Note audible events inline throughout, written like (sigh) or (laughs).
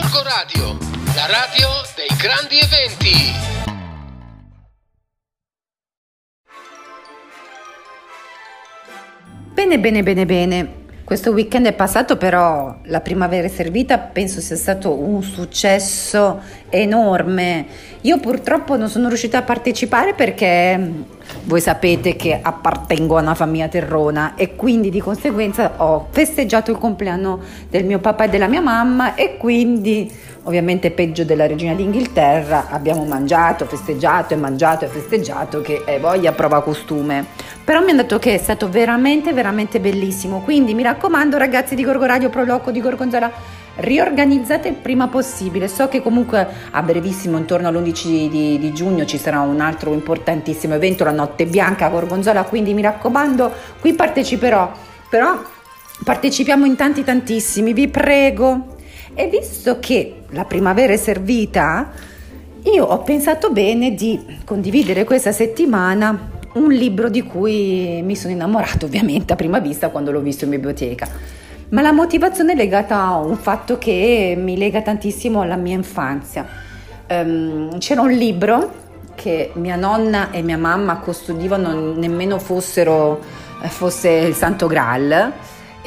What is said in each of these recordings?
Gorgo Radio, la radio dei grandi eventi. Bene, bene, bene, bene. Questo weekend è passato, però la primavera è servita penso sia stato un successo enorme. Io purtroppo non sono riuscita a partecipare perché voi sapete che appartengo a una famiglia terrona e quindi di conseguenza ho festeggiato il compleanno del mio papà e della mia mamma e quindi ovviamente peggio della regina d'Inghilterra abbiamo mangiato, festeggiato e mangiato e festeggiato che è voglia prova costume. Però mi hanno detto che è stato veramente veramente bellissimo, quindi mi raccomando ragazzi di Gorgo Radio Pro Loco di Gorgonzola riorganizzate il prima possibile. So che comunque a brevissimo, intorno all'11 di, di, giugno, ci sarà un altro importantissimo evento, la Notte Bianca a Gorgonzola, quindi mi raccomando, qui parteciperò. Però partecipiamo in tanti tantissimi, vi prego. E visto che la primavera è servita, io ho pensato bene di condividere questa settimana un libro di cui mi sono innamorato ovviamente a prima vista quando l'ho visto in biblioteca ma la motivazione è legata a un fatto che mi lega tantissimo alla mia infanzia. Um, c'era un libro che mia nonna e mia mamma custodivano nemmeno fossero, eh, fosse il Santo Graal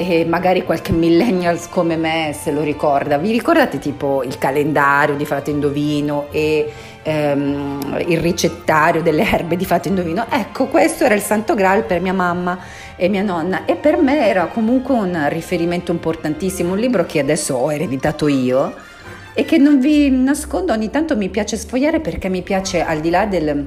e magari qualche millennials come me se lo ricorda. Vi ricordate tipo il calendario di Fate Indovino e ehm, il ricettario delle erbe di Fate Indovino? Ecco, questo era il Santo Graal per mia mamma e mia nonna e per me era comunque un riferimento importantissimo, un libro che adesso ho ereditato io e che non vi nascondo, ogni tanto mi piace sfogliare perché mi piace al di là del,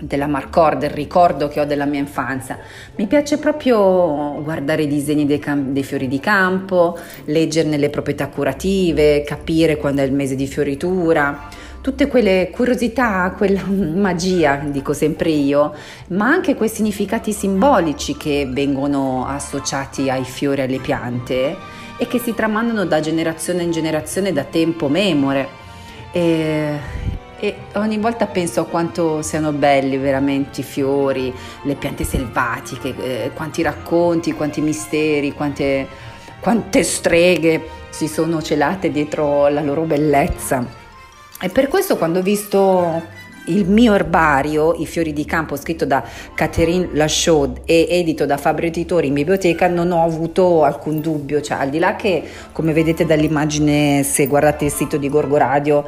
della marcor, del ricordo che ho della mia infanzia. Mi piace proprio guardare i disegni dei, cam- dei, fiori di campo, leggerne le proprietà curative, capire quando è il mese di fioritura tutte quelle curiosità, quella (laughs) magia, dico sempre io, ma anche quei significati simbolici che vengono associati ai fiori e alle piante e che si tramandano da generazione in generazione da tempo memore. E, e ogni volta penso a quanto siano belli veramente i fiori, le piante selvatiche, eh, quanti racconti, quanti misteri, quante, quante streghe si sono celate dietro la loro bellezza. E per questo quando ho visto il mio erbario, I fiori di campo, scritto da Catherine Lachaud e edito da Fabri Editori in biblioteca, non ho avuto alcun dubbio, cioè al di là che, come vedete dall'immagine, se guardate il sito di Gorgo Radio,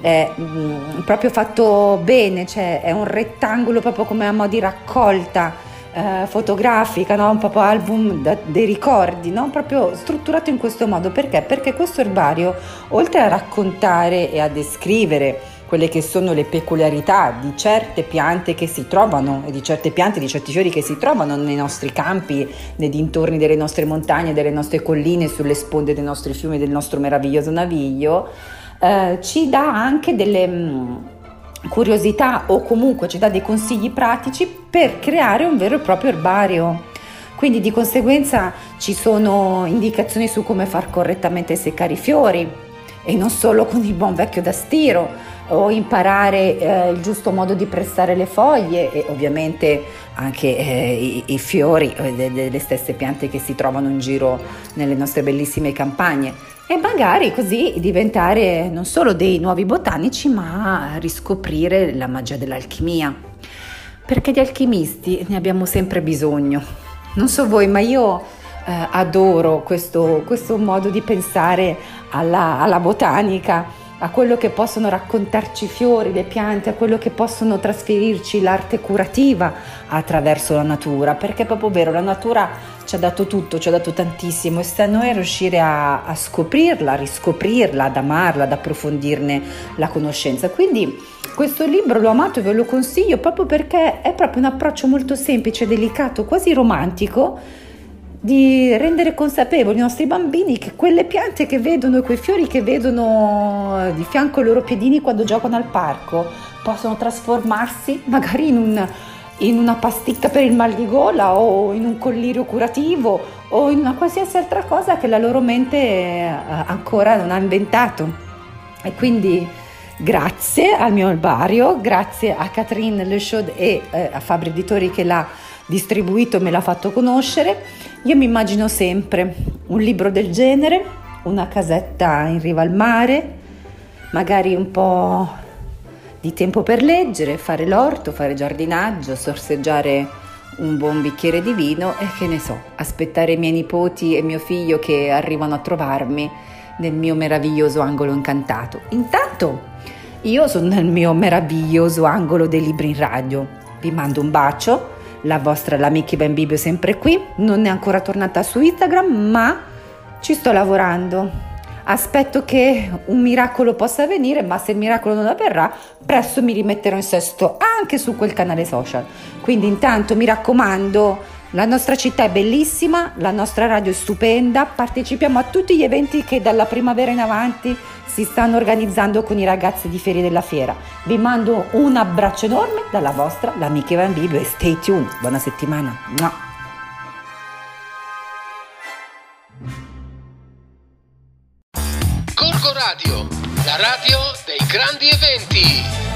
è mm, proprio fatto bene, cioè è un rettangolo proprio come a mo' di raccolta eh, fotografica, no? un po' album da, dei ricordi, no? proprio strutturato in questo modo. Perché? Perché questo erbario, oltre a raccontare e a descrivere quelle che sono le peculiarità di certe piante che si trovano e di certe piante, di certi fiori che si trovano nei nostri campi, nei dintorni delle nostre montagne, delle nostre colline, sulle sponde dei nostri fiumi, del nostro meraviglioso naviglio, eh, ci dà anche delle mm, curiosità o comunque ci dà dei consigli pratici per creare un vero e proprio erbario. Quindi di conseguenza ci sono indicazioni su come far correttamente seccare i fiori e non solo con il buon vecchio da stiro o imparare eh, il giusto modo di pressare le foglie e ovviamente anche eh, i, i, fiori eh, delle stesse piante che si trovano in giro nelle nostre bellissime campagne. E magari così diventare non solo dei nuovi botanici ma riscoprire la magia dell'alchimia. Perché di alchimisti ne abbiamo sempre bisogno. Non so voi ma io eh, adoro questo, questo, modo di pensare alla, alla botanica a quello che possono raccontarci i fiori, le piante, a quello che possono trasferirci l'arte curativa attraverso la natura, perché è proprio vero, la natura ci ha dato tutto, ci ha dato tantissimo e sta a noi riuscire a, a scoprirla, a riscoprirla, ad amarla, ad approfondirne la conoscenza. Quindi questo libro l'ho amato e ve lo consiglio proprio perché è proprio un approccio molto semplice, delicato, quasi romantico di rendere consapevoli i nostri bambini che quelle piante che vedono e quei fiori che vedono di fianco ai loro piedini quando giocano al parco possono trasformarsi magari in, un, in una pasticca per il mal di gola o in un collirio curativo o in una qualsiasi altra cosa che la loro mente eh, ancora non ha inventato. E quindi grazie al mio albario, grazie a Catherine Le Chaud e eh, a Fabri Editori che l'ha distribuito e me l'ha fatto conoscere. Io mi immagino sempre un libro del genere, una casetta in riva al mare, magari un po' di tempo per leggere, fare l'orto, fare giardinaggio, sorseggiare un buon bicchiere di vino e che ne so, aspettare i miei nipoti e mio figlio che arrivano a trovarmi nel mio meraviglioso angolo incantato. Intanto io sono nel mio meraviglioso angolo dei libri in radio. Vi mando un bacio, la vostra l'amica Ben Bibio sempre qui, non è ancora tornata su Instagram, ma ci sto lavorando aspetto che un miracolo possa avvenire, ma se il miracolo non avverrà, presto mi rimetterò in sesto anche su quel canale social. Quindi intanto mi raccomando, la nostra città è bellissima, la nostra radio è stupenda, partecipiamo a tutti gli eventi che dalla primavera in avanti si stanno organizzando con i ragazzi di Ferie della Fiera. Vi mando un abbraccio enorme dalla vostra, l'amica Evan Bibbio e stay tuned. Buona settimana. Gorgo Radio, la radio dei grandi eventi.